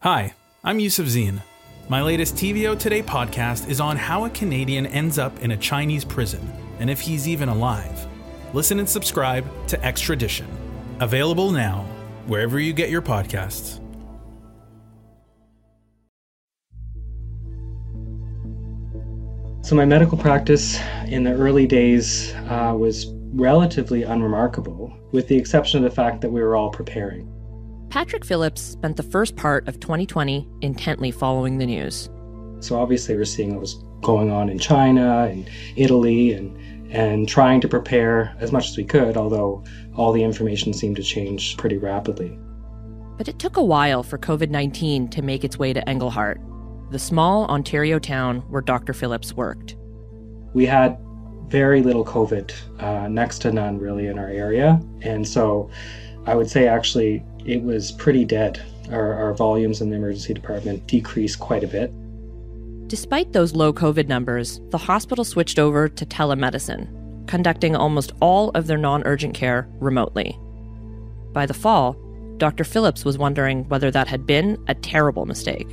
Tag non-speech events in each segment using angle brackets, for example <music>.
Hi, I'm Yusuf Zine. My latest TVO Today podcast is on how a Canadian ends up in a Chinese prison and if he's even alive. Listen and subscribe to Extradition. Available now, wherever you get your podcasts. So, my medical practice in the early days uh, was relatively unremarkable, with the exception of the fact that we were all preparing. Patrick Phillips spent the first part of 2020 intently following the news. So, obviously, we're seeing what was going on in China and Italy and, and trying to prepare as much as we could, although all the information seemed to change pretty rapidly. But it took a while for COVID 19 to make its way to Englehart, the small Ontario town where Dr. Phillips worked. We had very little COVID, uh, next to none really in our area. And so I would say actually it was pretty dead. Our, our volumes in the emergency department decreased quite a bit. Despite those low COVID numbers, the hospital switched over to telemedicine, conducting almost all of their non urgent care remotely. By the fall, Dr. Phillips was wondering whether that had been a terrible mistake.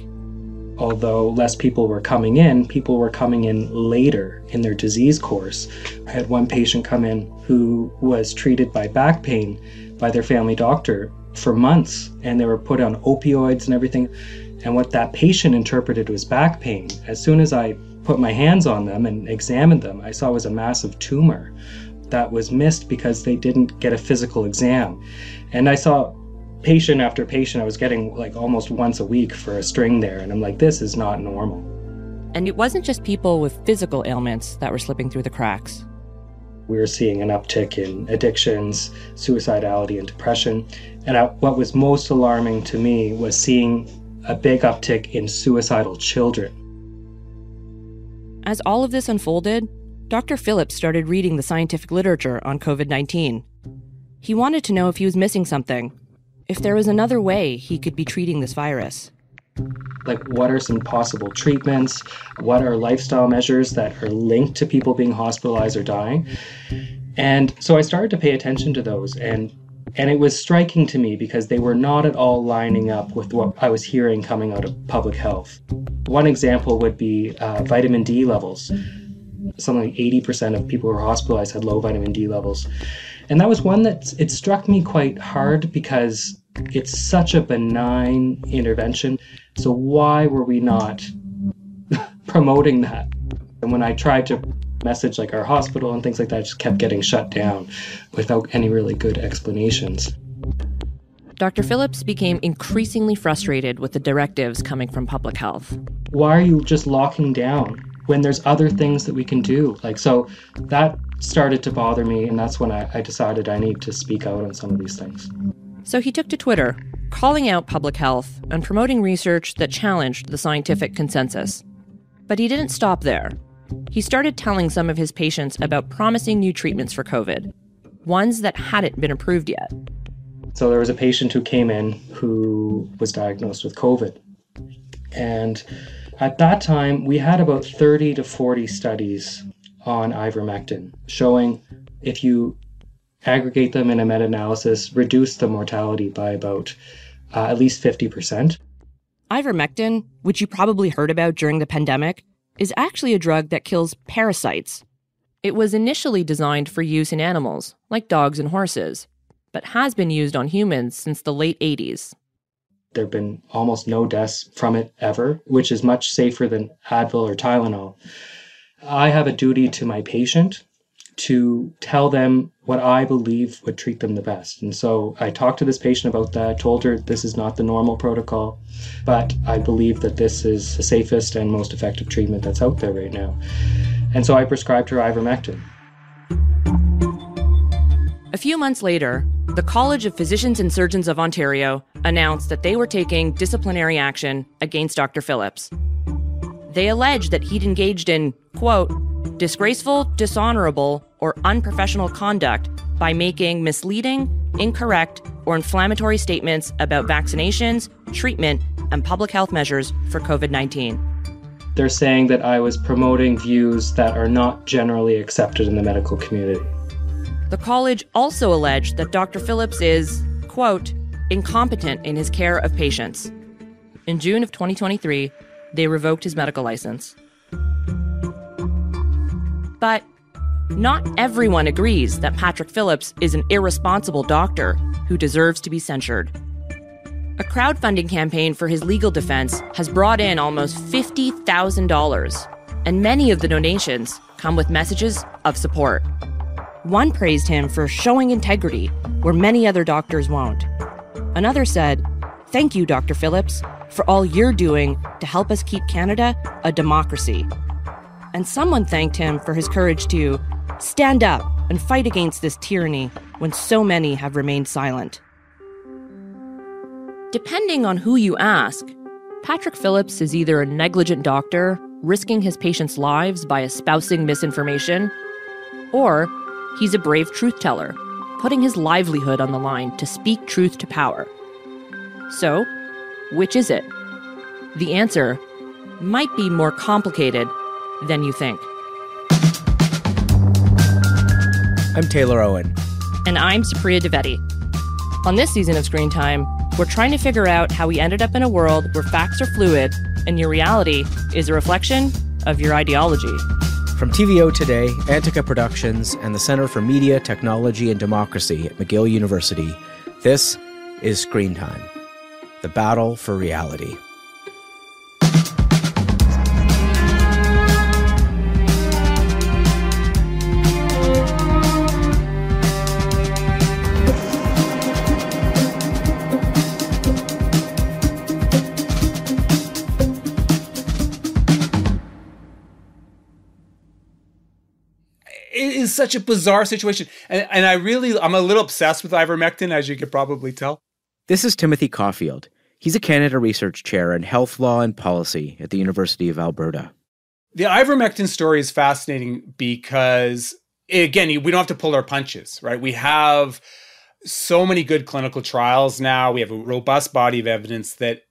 Although less people were coming in, people were coming in later in their disease course. I had one patient come in who was treated by back pain by their family doctor for months, and they were put on opioids and everything. And what that patient interpreted was back pain. As soon as I put my hands on them and examined them, I saw it was a massive tumor that was missed because they didn't get a physical exam. And I saw patient after patient I was getting like almost once a week for a string there. And I'm like, this is not normal. And it wasn't just people with physical ailments that were slipping through the cracks. We were seeing an uptick in addictions, suicidality, and depression. And I, what was most alarming to me was seeing a big uptick in suicidal children. As all of this unfolded, Dr. Phillips started reading the scientific literature on COVID 19. He wanted to know if he was missing something, if there was another way he could be treating this virus. Like, what are some possible treatments? What are lifestyle measures that are linked to people being hospitalized or dying? And so I started to pay attention to those, and and it was striking to me because they were not at all lining up with what I was hearing coming out of public health. One example would be uh, vitamin D levels. Something like 80% of people who were hospitalized had low vitamin D levels. And that was one that it struck me quite hard because it's such a benign intervention. So why were we not <laughs> promoting that? And when I tried to message like our hospital and things like that, just kept getting shut down without any really good explanations. Dr. Phillips became increasingly frustrated with the directives coming from public health. Why are you just locking down when there's other things that we can do? Like, so that started to bother me, and that's when I, I decided I need to speak out on some of these things. So he took to Twitter, calling out public health and promoting research that challenged the scientific consensus. But he didn't stop there. He started telling some of his patients about promising new treatments for COVID, ones that hadn't been approved yet. So there was a patient who came in who was diagnosed with COVID. And at that time, we had about 30 to 40 studies on ivermectin showing if you aggregate them in a meta analysis, reduce the mortality by about uh, at least 50%. Ivermectin, which you probably heard about during the pandemic, is actually a drug that kills parasites. It was initially designed for use in animals, like dogs and horses, but has been used on humans since the late 80s. There have been almost no deaths from it ever, which is much safer than Advil or Tylenol. I have a duty to my patient to tell them what I believe would treat them the best. And so I talked to this patient about that, told her this is not the normal protocol, but I believe that this is the safest and most effective treatment that's out there right now. And so I prescribed her ivermectin. A few months later, the College of Physicians and Surgeons of Ontario announced that they were taking disciplinary action against Dr. Phillips. They alleged that he'd engaged in, quote, disgraceful, dishonorable, or unprofessional conduct by making misleading, incorrect, or inflammatory statements about vaccinations, treatment, and public health measures for COVID 19. They're saying that I was promoting views that are not generally accepted in the medical community. The college also alleged that Dr. Phillips is, quote, incompetent in his care of patients. in June of 2023, they revoked his medical license. But not everyone agrees that Patrick Phillips is an irresponsible doctor who deserves to be censured. A crowdfunding campaign for his legal defense has brought in almost $50,000, and many of the donations come with messages of support. One praised him for showing integrity where many other doctors won't. Another said, Thank you, Dr. Phillips, for all you're doing to help us keep Canada a democracy. And someone thanked him for his courage to stand up and fight against this tyranny when so many have remained silent. Depending on who you ask, Patrick Phillips is either a negligent doctor risking his patients' lives by espousing misinformation, or he's a brave truth teller, putting his livelihood on the line to speak truth to power. So, which is it? The answer might be more complicated than you think. I'm Taylor Owen. And I'm Supriya Dwivedi. On this season of Screen Time, we're trying to figure out how we ended up in a world where facts are fluid and your reality is a reflection of your ideology. From TVO Today, Antica Productions, and the Center for Media, Technology, and Democracy at McGill University, this is Screen Time The Battle for Reality. Is such a bizarre situation. And, and I really, I'm a little obsessed with ivermectin, as you could probably tell. This is Timothy Caulfield. He's a Canada Research Chair in Health Law and Policy at the University of Alberta. The ivermectin story is fascinating because, again, we don't have to pull our punches, right? We have so many good clinical trials now. We have a robust body of evidence that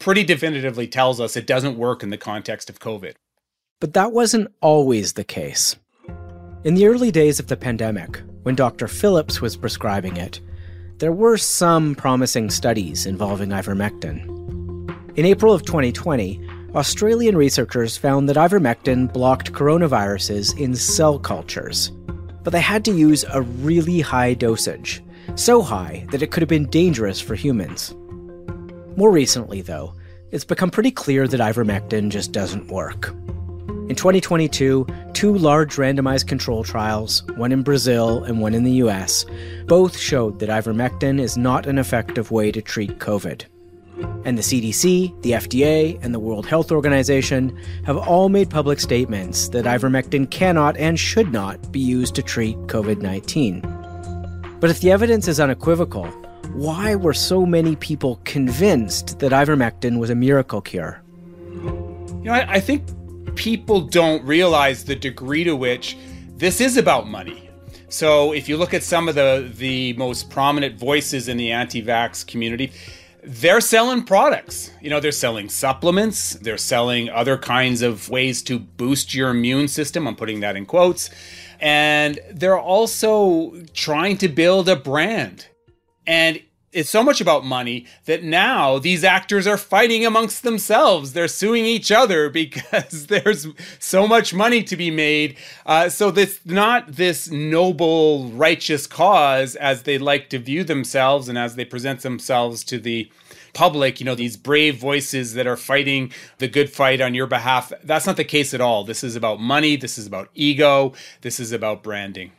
pretty definitively tells us it doesn't work in the context of COVID. But that wasn't always the case. In the early days of the pandemic, when Dr. Phillips was prescribing it, there were some promising studies involving ivermectin. In April of 2020, Australian researchers found that ivermectin blocked coronaviruses in cell cultures. But they had to use a really high dosage, so high that it could have been dangerous for humans. More recently, though, it's become pretty clear that ivermectin just doesn't work. In 2022, two large randomized control trials, one in Brazil and one in the US, both showed that ivermectin is not an effective way to treat COVID. And the CDC, the FDA, and the World Health Organization have all made public statements that ivermectin cannot and should not be used to treat COVID 19. But if the evidence is unequivocal, why were so many people convinced that ivermectin was a miracle cure? You know, I, I think people don't realize the degree to which this is about money. So if you look at some of the the most prominent voices in the anti-vax community, they're selling products. You know, they're selling supplements, they're selling other kinds of ways to boost your immune system. I'm putting that in quotes. And they're also trying to build a brand. And it's so much about money that now these actors are fighting amongst themselves. They're suing each other <laughs> because <laughs> there's so much money to be made. Uh, so this not this noble, righteous cause as they like to view themselves and as they present themselves to the public, you know, these brave voices that are fighting the good fight on your behalf. That's not the case at all. This is about money. This is about ego. This is about branding.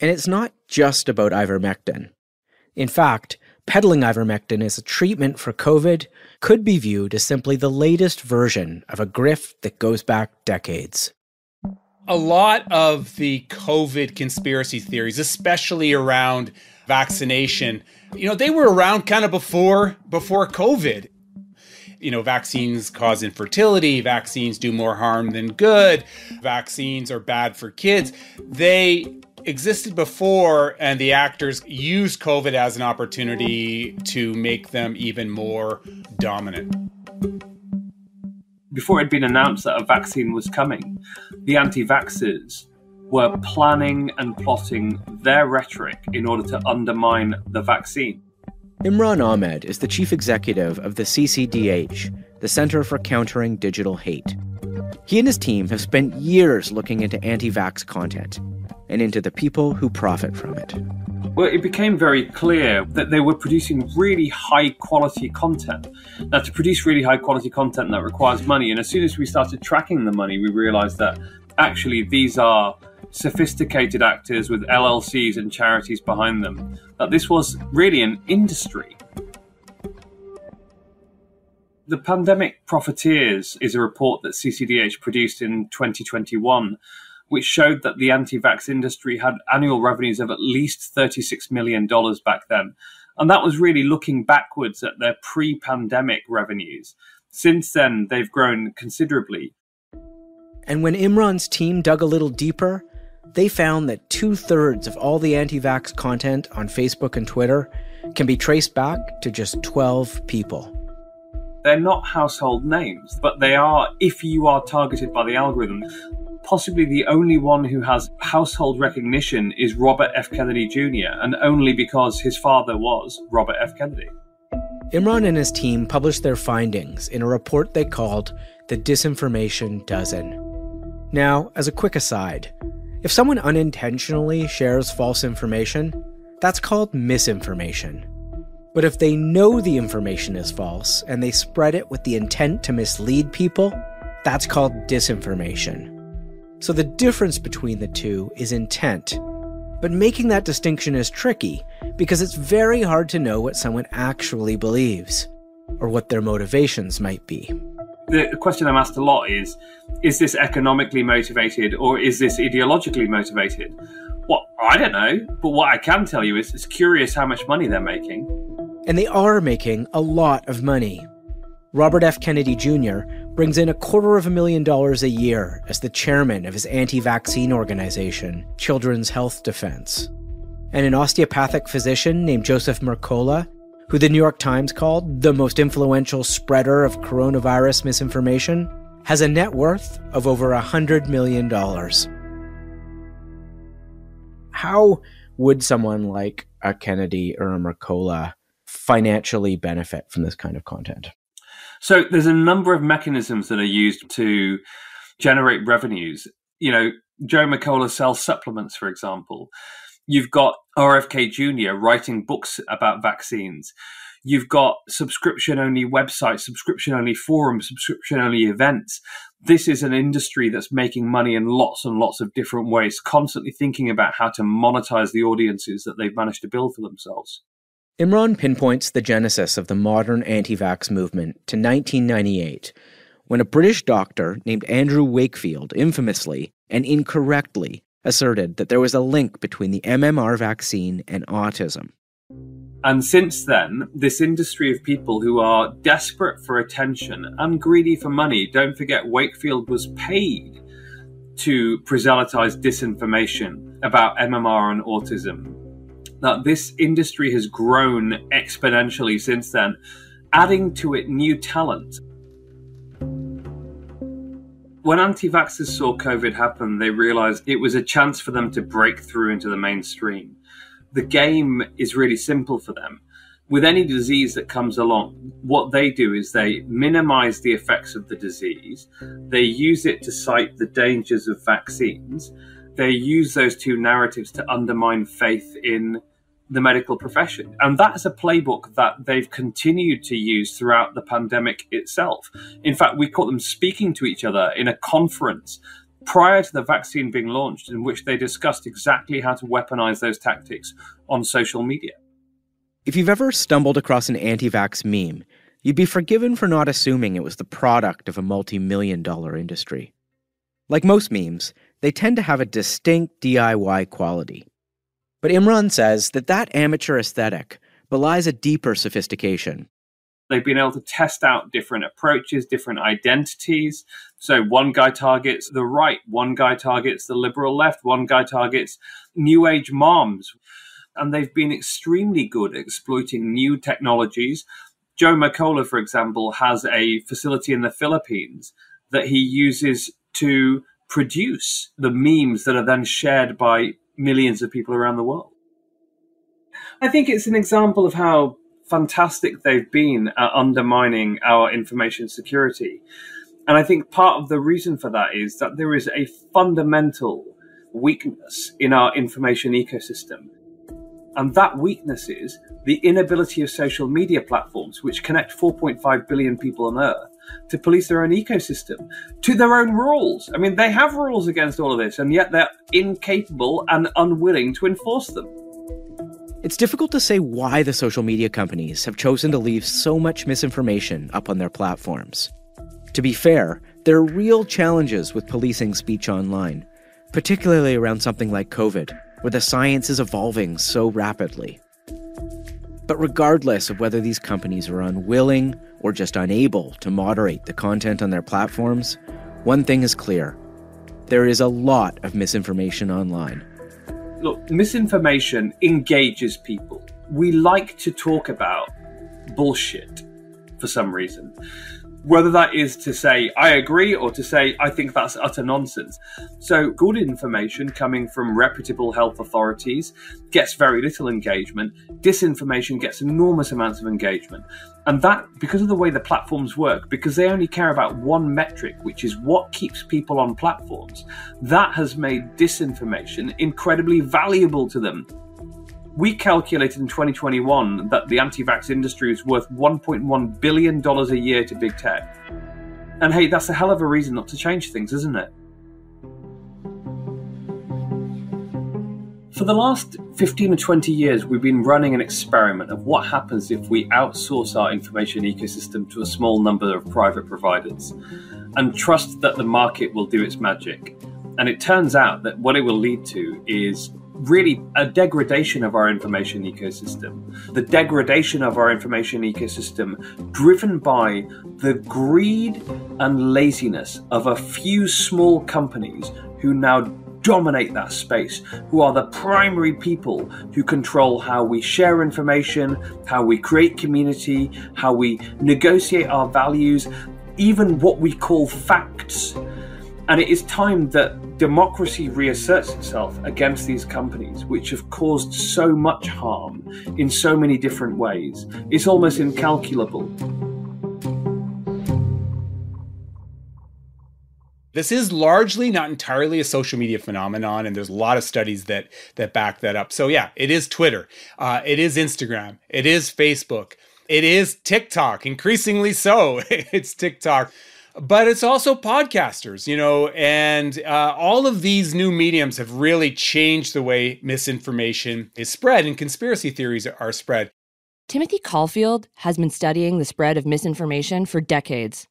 And it's not just about ivermectin. In fact, peddling ivermectin as a treatment for COVID could be viewed as simply the latest version of a grift that goes back decades. A lot of the COVID conspiracy theories, especially around vaccination, you know, they were around kind of before before COVID. You know, vaccines cause infertility, vaccines do more harm than good, vaccines are bad for kids. They existed before, and the actors used COVID as an opportunity to make them even more dominant. Before it had been announced that a vaccine was coming, the anti vaxxers were planning and plotting their rhetoric in order to undermine the vaccine. Imran Ahmed is the chief executive of the CCDH, the Center for Countering Digital Hate. He and his team have spent years looking into anti vax content and into the people who profit from it. Well, it became very clear that they were producing really high quality content. Now, to produce really high quality content, that requires money. And as soon as we started tracking the money, we realized that actually these are sophisticated actors with LLCs and charities behind them. That this was really an industry. The Pandemic Profiteers is a report that CCDH produced in 2021, which showed that the anti vax industry had annual revenues of at least $36 million back then. And that was really looking backwards at their pre pandemic revenues. Since then, they've grown considerably. And when Imran's team dug a little deeper, they found that two thirds of all the anti vax content on Facebook and Twitter can be traced back to just 12 people. They're not household names, but they are, if you are targeted by the algorithm, possibly the only one who has household recognition is Robert F. Kennedy Jr., and only because his father was Robert F. Kennedy. Imran and his team published their findings in a report they called the Disinformation Dozen. Now, as a quick aside, if someone unintentionally shares false information, that's called misinformation. But if they know the information is false and they spread it with the intent to mislead people, that's called disinformation. So the difference between the two is intent. But making that distinction is tricky because it's very hard to know what someone actually believes or what their motivations might be. The question I'm asked a lot is is this economically motivated or is this ideologically motivated? Well, I don't know, but what I can tell you is it's curious how much money they're making. And they are making a lot of money. Robert F. Kennedy Jr. brings in a quarter of a million dollars a year as the chairman of his anti vaccine organization, Children's Health Defense. And an osteopathic physician named Joseph Mercola, who the New York Times called the most influential spreader of coronavirus misinformation, has a net worth of over a $100 million. How would someone like a Kennedy or a Mercola financially benefit from this kind of content? So there's a number of mechanisms that are used to generate revenues. You know, Joe Mercola sells supplements, for example. You've got RFK Jr. writing books about vaccines. You've got subscription only websites, subscription only forums, subscription only events. This is an industry that's making money in lots and lots of different ways, constantly thinking about how to monetize the audiences that they've managed to build for themselves. Imran pinpoints the genesis of the modern anti vax movement to 1998, when a British doctor named Andrew Wakefield infamously and incorrectly asserted that there was a link between the MMR vaccine and autism. And since then, this industry of people who are desperate for attention and greedy for money, don't forget Wakefield was paid to proselytize disinformation about MMR and autism that this industry has grown exponentially since then, adding to it new talent. When anti vaxxers saw COVID happen, they realized it was a chance for them to break through into the mainstream. The game is really simple for them. With any disease that comes along, what they do is they minimize the effects of the disease, they use it to cite the dangers of vaccines, they use those two narratives to undermine faith in the medical profession. And that's a playbook that they've continued to use throughout the pandemic itself. In fact, we caught them speaking to each other in a conference prior to the vaccine being launched, in which they discussed exactly how to weaponize those tactics on social media. If you've ever stumbled across an anti vax meme, you'd be forgiven for not assuming it was the product of a multi million dollar industry. Like most memes, they tend to have a distinct DIY quality. But Imran says that that amateur aesthetic belies a deeper sophistication. They've been able to test out different approaches, different identities. So one guy targets the right, one guy targets the liberal left, one guy targets new age moms. And they've been extremely good at exploiting new technologies. Joe Mercola, for example, has a facility in the Philippines that he uses to produce the memes that are then shared by millions of people around the world. I think it's an example of how fantastic they've been at undermining our information security. And I think part of the reason for that is that there is a fundamental weakness in our information ecosystem. And that weakness is the inability of social media platforms, which connect 4.5 billion people on Earth, to police their own ecosystem, to their own rules. I mean, they have rules against all of this, and yet they're incapable and unwilling to enforce them. It's difficult to say why the social media companies have chosen to leave so much misinformation up on their platforms. To be fair, there are real challenges with policing speech online, particularly around something like COVID, where the science is evolving so rapidly. But regardless of whether these companies are unwilling or just unable to moderate the content on their platforms, one thing is clear there is a lot of misinformation online. Look, misinformation engages people. We like to talk about bullshit for some reason whether that is to say I agree or to say I think that's utter nonsense. So, good information coming from reputable health authorities gets very little engagement. Disinformation gets enormous amounts of engagement. And that, because of the way the platforms work, because they only care about one metric, which is what keeps people on platforms, that has made disinformation incredibly valuable to them we calculated in 2021 that the anti vax industry is worth $1.1 billion a year to big tech. And hey, that's a hell of a reason not to change things, isn't it? For the last 15 or 20 years, we've been running an experiment of what happens if we outsource our information ecosystem to a small number of private providers and trust that the market will do its magic. And it turns out that what it will lead to is really a degradation of our information ecosystem. The degradation of our information ecosystem driven by the greed and laziness of a few small companies who now dominate that space, who are the primary people who control how we share information, how we create community, how we negotiate our values, even what we call facts. And it is time that democracy reasserts itself against these companies, which have caused so much harm in so many different ways. It's almost incalculable. This is largely not entirely a social media phenomenon, and there's a lot of studies that that back that up. So yeah, it is Twitter, uh, it is Instagram, it is Facebook, it is TikTok. Increasingly so, <laughs> it's TikTok but it's also podcasters, you know, and uh, all of these new mediums have really changed the way misinformation is spread and conspiracy theories are spread. Timothy Caulfield has been studying the spread of misinformation for decades,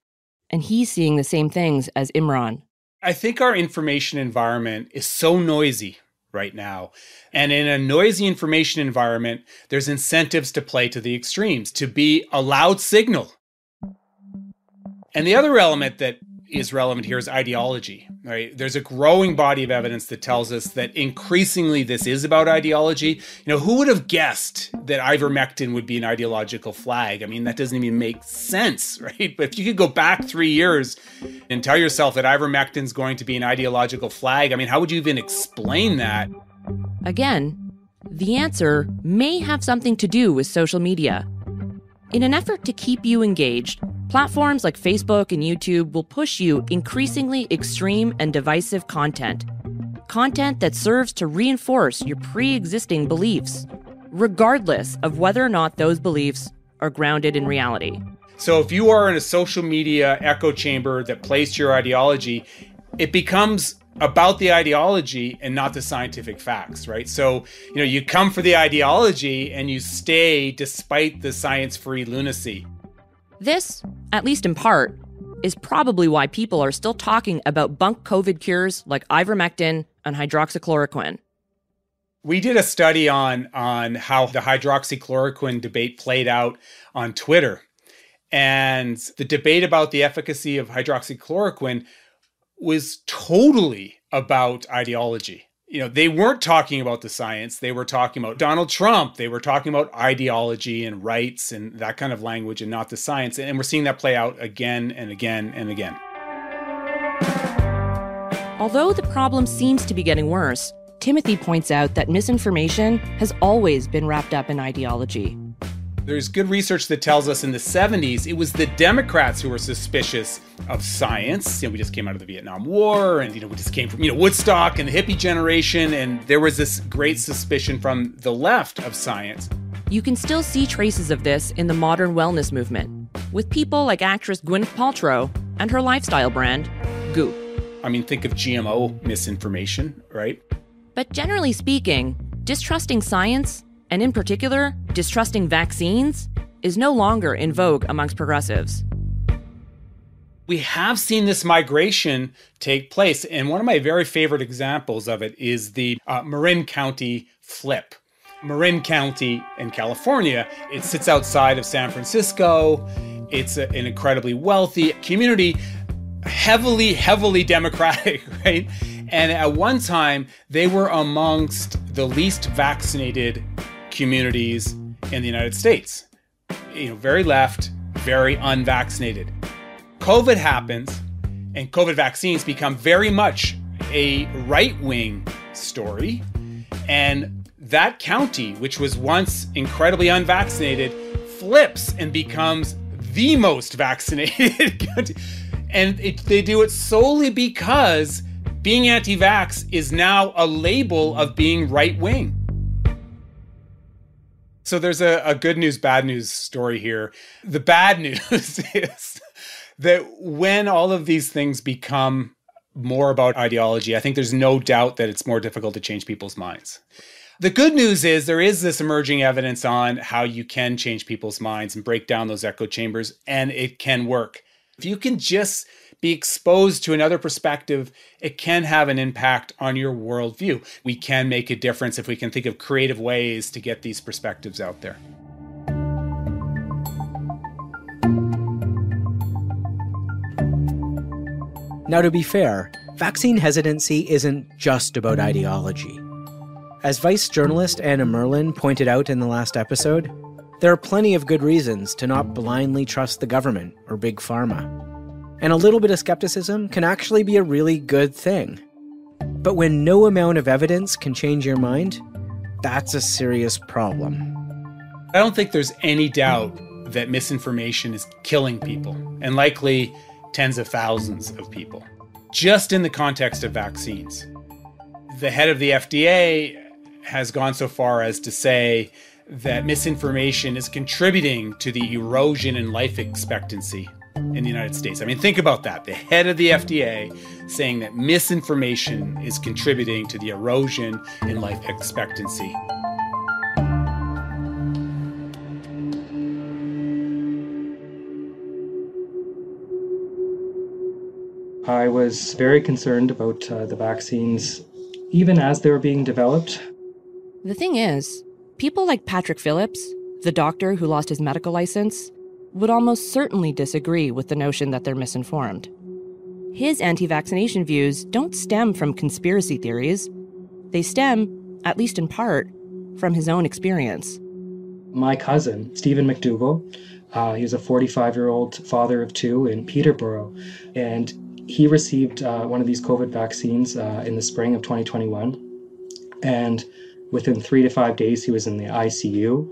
and he's seeing the same things as Imran. I think our information environment is so noisy right now. And in a noisy information environment, there's incentives to play to the extremes, to be a loud signal, and the other element that is relevant here is ideology. Right? There's a growing body of evidence that tells us that increasingly this is about ideology. You know, who would have guessed that ivermectin would be an ideological flag? I mean, that doesn't even make sense, <laughs> right? But if you could go back three years and tell yourself that ivermectin is going to be an ideological flag, I mean, how would you even explain that? Again, the answer may have something to do with social media. In an effort to keep you engaged, platforms like Facebook and YouTube will push you increasingly extreme and divisive content. Content that serves to reinforce your pre existing beliefs, regardless of whether or not those beliefs are grounded in reality. So, if you are in a social media echo chamber that plays to your ideology, it becomes about the ideology and not the scientific facts, right? So, you know, you come for the ideology and you stay despite the science free lunacy. This, at least in part, is probably why people are still talking about bunk COVID cures like ivermectin and hydroxychloroquine. We did a study on on how the hydroxychloroquine debate played out on Twitter. And the debate about the efficacy of hydroxychloroquine was totally about ideology. You know, they weren't talking about the science. They were talking about Donald Trump. They were talking about ideology and rights and that kind of language and not the science. And we're seeing that play out again and again and again. Although the problem seems to be getting worse, Timothy points out that misinformation has always been wrapped up in ideology. There's good research that tells us in the 70s it was the Democrats who were suspicious of science. You know, we just came out of the Vietnam War and you know, we just came from, you know, Woodstock and the hippie generation and there was this great suspicion from the left of science. You can still see traces of this in the modern wellness movement with people like actress Gwyneth Paltrow and her lifestyle brand, Goop. I mean, think of GMO misinformation, right? But generally speaking, distrusting science and in particular, distrusting vaccines, is no longer in vogue amongst progressives. We have seen this migration take place, and one of my very favorite examples of it is the uh, Marin County flip. Marin County in California, it sits outside of San Francisco. It's a, an incredibly wealthy community, heavily, heavily <laughs> Democratic, right? And at one time, they were amongst the least vaccinated communities in the United States. You know, very left, very unvaccinated. COVID happens, and COVID vaccines become very much a right wing story. And that county, which was once incredibly unvaccinated, flips and becomes the most <laughs> vaccinated county. And it, they do it solely because being anti vax is now a label of being right wing. So there's a, a good news, bad news story here. The bad <laughs> news is that when all of these things become more about ideology, I think there's no doubt that it's more difficult to change people's minds. The good news is there is this emerging evidence on how you can change people's minds and break down those echo chambers, and it can work. If you can just be exposed to another perspective, it can have an impact on your worldview. We can make a difference if we can think of creative ways to get these perspectives out there. Now, to be fair, vaccine hesitancy isn't just about ideology. As Vice journalist Anna Merlan pointed out in the last episode, there are plenty of good reasons to not blindly trust the government or big pharma. And a little bit of skepticism can actually be a really good thing. But when no amount of evidence can change your mind, that's a serious problem. I don't think there's any doubt that misinformation is killing people, and likely tens of thousands of people, just in the context of vaccines. The head of the FDA has gone so far as to say that misinformation is contributing to the erosion in life expectancy in the United States. I mean, think about that. The head of the FDA saying that misinformation is contributing to the erosion in life expectancy. I was very concerned about uh, the vaccines even as they were being developed. The thing is, people like Patrick Phillips, the doctor who lost his medical license, would almost certainly disagree with the notion that they're misinformed. His anti vaccination views don't stem from conspiracy theories, they stem, at least in part, from his own experience. My cousin, Stephen McDougall, uh, he was a 45 year old father of two in Peterborough, and he received uh, one of these COVID vaccines uh, in the spring of 2021. And within three to five days, he was in the ICU.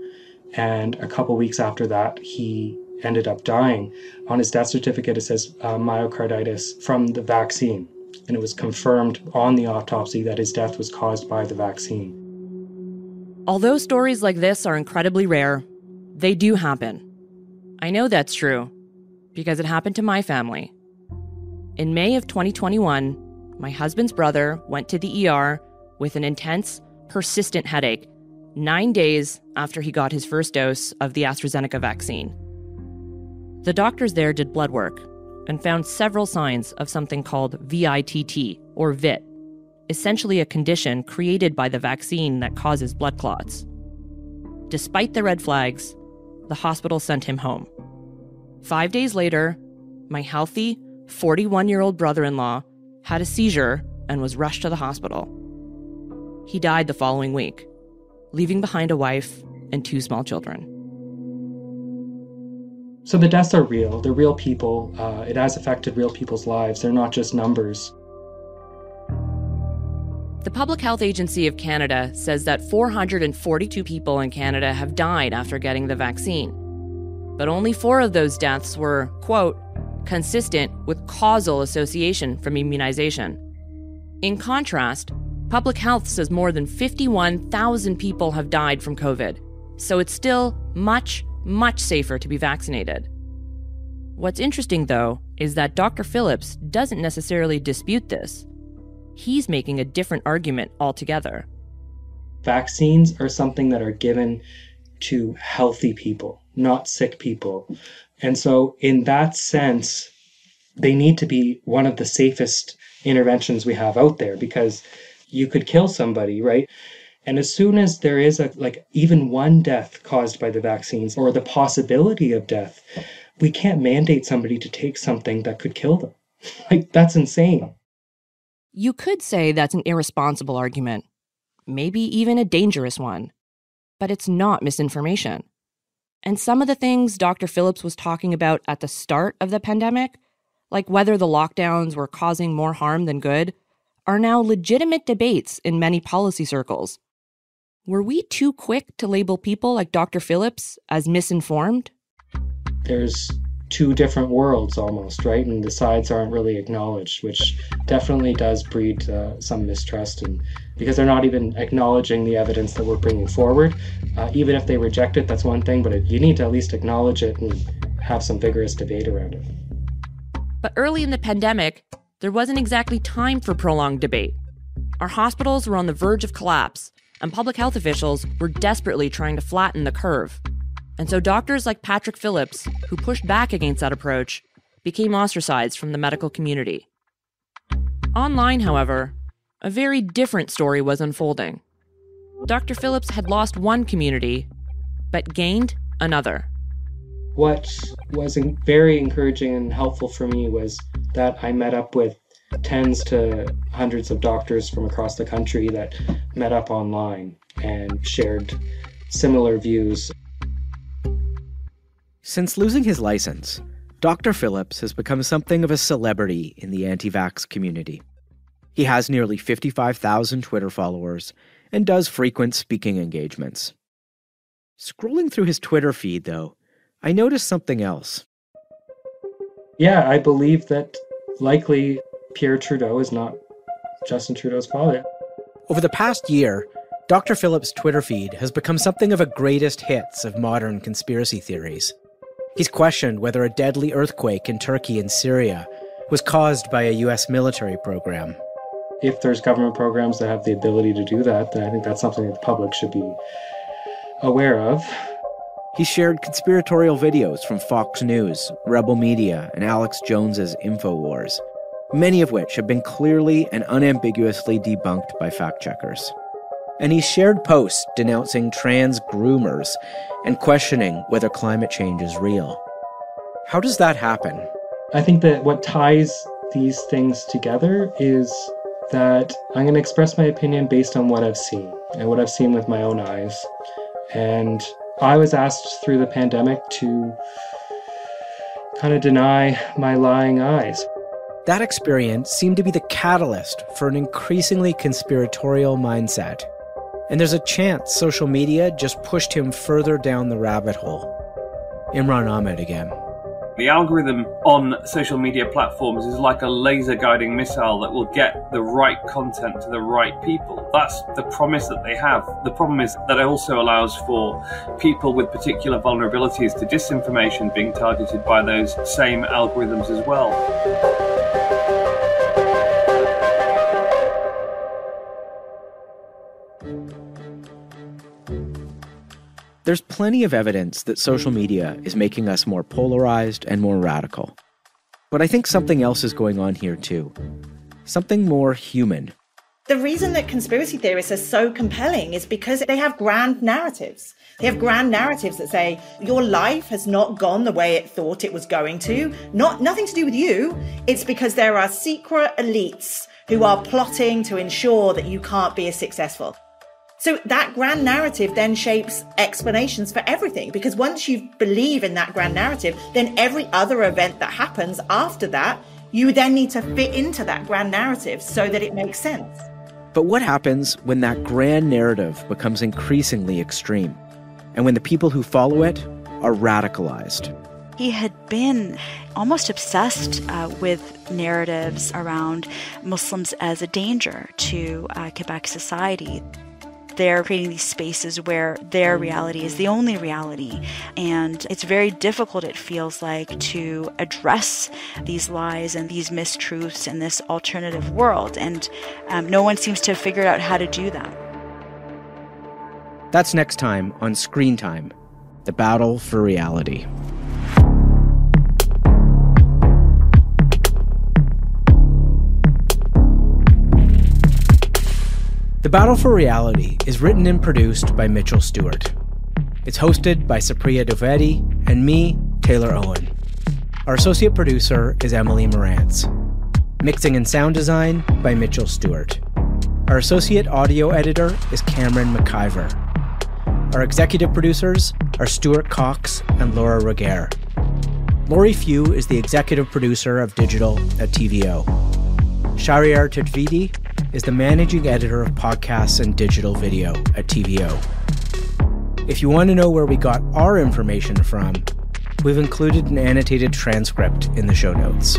And a couple weeks after that, he ended up dying. On his death certificate, it says uh, myocarditis from the vaccine. And it was confirmed on the autopsy that his death was caused by the vaccine. Although stories like this are incredibly rare, they do happen. I know that's true because it happened to my family. In May of 2021, my husband's brother went to the ER with an intense, persistent headache nine days after he got his first dose of the AstraZeneca vaccine. The doctors there did blood work and found several signs of something called VITT, or VIT, essentially a condition created by the vaccine that causes blood clots. Despite the red flags, the hospital sent him home. Five days later, my healthy 41 year old brother in law had a seizure and was rushed to the hospital. He died the following week, leaving behind a wife and two small children. So the deaths are real. They're real people. Uh, it has affected real people's lives. They're not just numbers. The Public Health Agency of Canada says that 442 people in Canada have died after getting the vaccine. But only four of those deaths were, quote, consistent with causal association from immunization. In contrast, Public Health says more than 51,000 people have died from COVID, so it's still much, much safer to be vaccinated. What's interesting, though, is that Dr. Phillips doesn't necessarily dispute this he's making a different argument altogether. Vaccines are something that are given to healthy people, not sick people. And so, in that sense, they need to be one of the safest interventions we have out there because you could kill somebody, right? And as soon as there is a like even one death caused by the vaccines or the possibility of death, we can't mandate somebody to take something that could kill them. <laughs> Like that's insane. You could say that's an irresponsible argument, maybe even a dangerous one, but it's not misinformation. And some of the things Dr. Phillips was talking about at the start of the pandemic, like whether the lockdowns were causing more harm than good, are now legitimate debates in many policy circles. Were we too quick to label people like Dr. Phillips as misinformed? There's two different worlds almost, right? And the sides aren't really acknowledged, which definitely does breed uh, some mistrust. And because they're not even acknowledging the evidence that we're bringing forward, uh, even if they reject it, that's one thing. But it, you need to at least acknowledge it and have some vigorous debate around it. But early in the pandemic, there wasn't exactly time for prolonged debate. Our hospitals were on the verge of collapse, and public health officials were desperately trying to flatten the curve. And so doctors like Patrick Phillips, who pushed back against that approach, became ostracized from the medical community. Online, however, a very different story was unfolding. Dr. Phillips had lost one community, but gained another. What was very encouraging and helpful for me was that I met up with tens to hundreds of doctors from across the country that met up online and shared similar views since losing his license, Dr. Phillips has become something of a celebrity in the anti vax community. He has nearly 55,000 Twitter followers and does frequent speaking engagements. Scrolling through his Twitter feed, though, I noticed something else. Yeah, I believe that likely Pierre Trudeau is not Justin Trudeau's father. Over the past year, Dr. Phillips' Twitter feed has become something of a greatest hits of modern conspiracy theories. He's questioned whether a deadly earthquake in Turkey and Syria was caused by a US military program. If there's government programs that have the ability to do that, then I think that's something that the public should be aware of. He shared conspiratorial videos from Fox News, Rebel Media, and Alex Jones's InfoWars, many of which have been clearly and unambiguously debunked by fact checkers and he shared posts denouncing trans groomers and questioning whether climate change is real. How does that happen? I think that what ties these things together is that I'm going to express my opinion based on what I've seen and what I've seen with my own eyes. And I was asked through the pandemic to kind of deny my lying eyes. That experience seemed to be the catalyst for an increasingly conspiratorial mindset and there's a chance social media just pushed him further down the rabbit hole. Imran Ahmed again. The algorithm on social media platforms is like a laser guiding missile that will get the right content to the right people. That's the promise that they have. The problem is that it also allows for people with particular vulnerabilities to disinformation being targeted by those same algorithms as well. There's plenty of evidence that social mm. media is making us more polarized and more radical. But I think something else is going on here too. Something more human. The reason that conspiracy theorists are so compelling is because they have grand narratives. They have grand narratives that say your life has not gone the way it thought it was going to. Not nothing to do with you. It's because there are secret elites who are plotting to ensure that you can't be as successful. So that grand narrative then shapes explanations for everything because once you believe in that grand narrative, then every other event that happens after that, you then need to fit into that grand narrative so that it makes sense. But what happens when that grand narrative becomes increasingly extreme? And when the people who follow it are radicalized? He had been almost obsessed uh, with narratives around Muslims as a danger to uh, Quebec society. They're creating these spaces where their reality is the only reality. And it's very difficult, it feels like, to address these lies and these mistruths in this alternative world. And um, no one seems to have figured out how to do that. That's next time on Screen Time The Battle for Reality. The Battle for Reality is written and produced by Mitchell Stewart. It's hosted by Supriya Dwivedi and me, Taylor Owen. Our associate producer is Emily Morantz. Mixing and sound design by Mitchell Stewart. Our associate audio editor is Cameron McIver. Our executive producers are Stuart Cox and Laura Reguer. Laurie Few is the executive producer of digital at TVO. Shahryar Tejvidi is the managing editor of podcasts and digital video at TVO. If you want to know where we got our information from, we've included an annotated transcript in the show notes.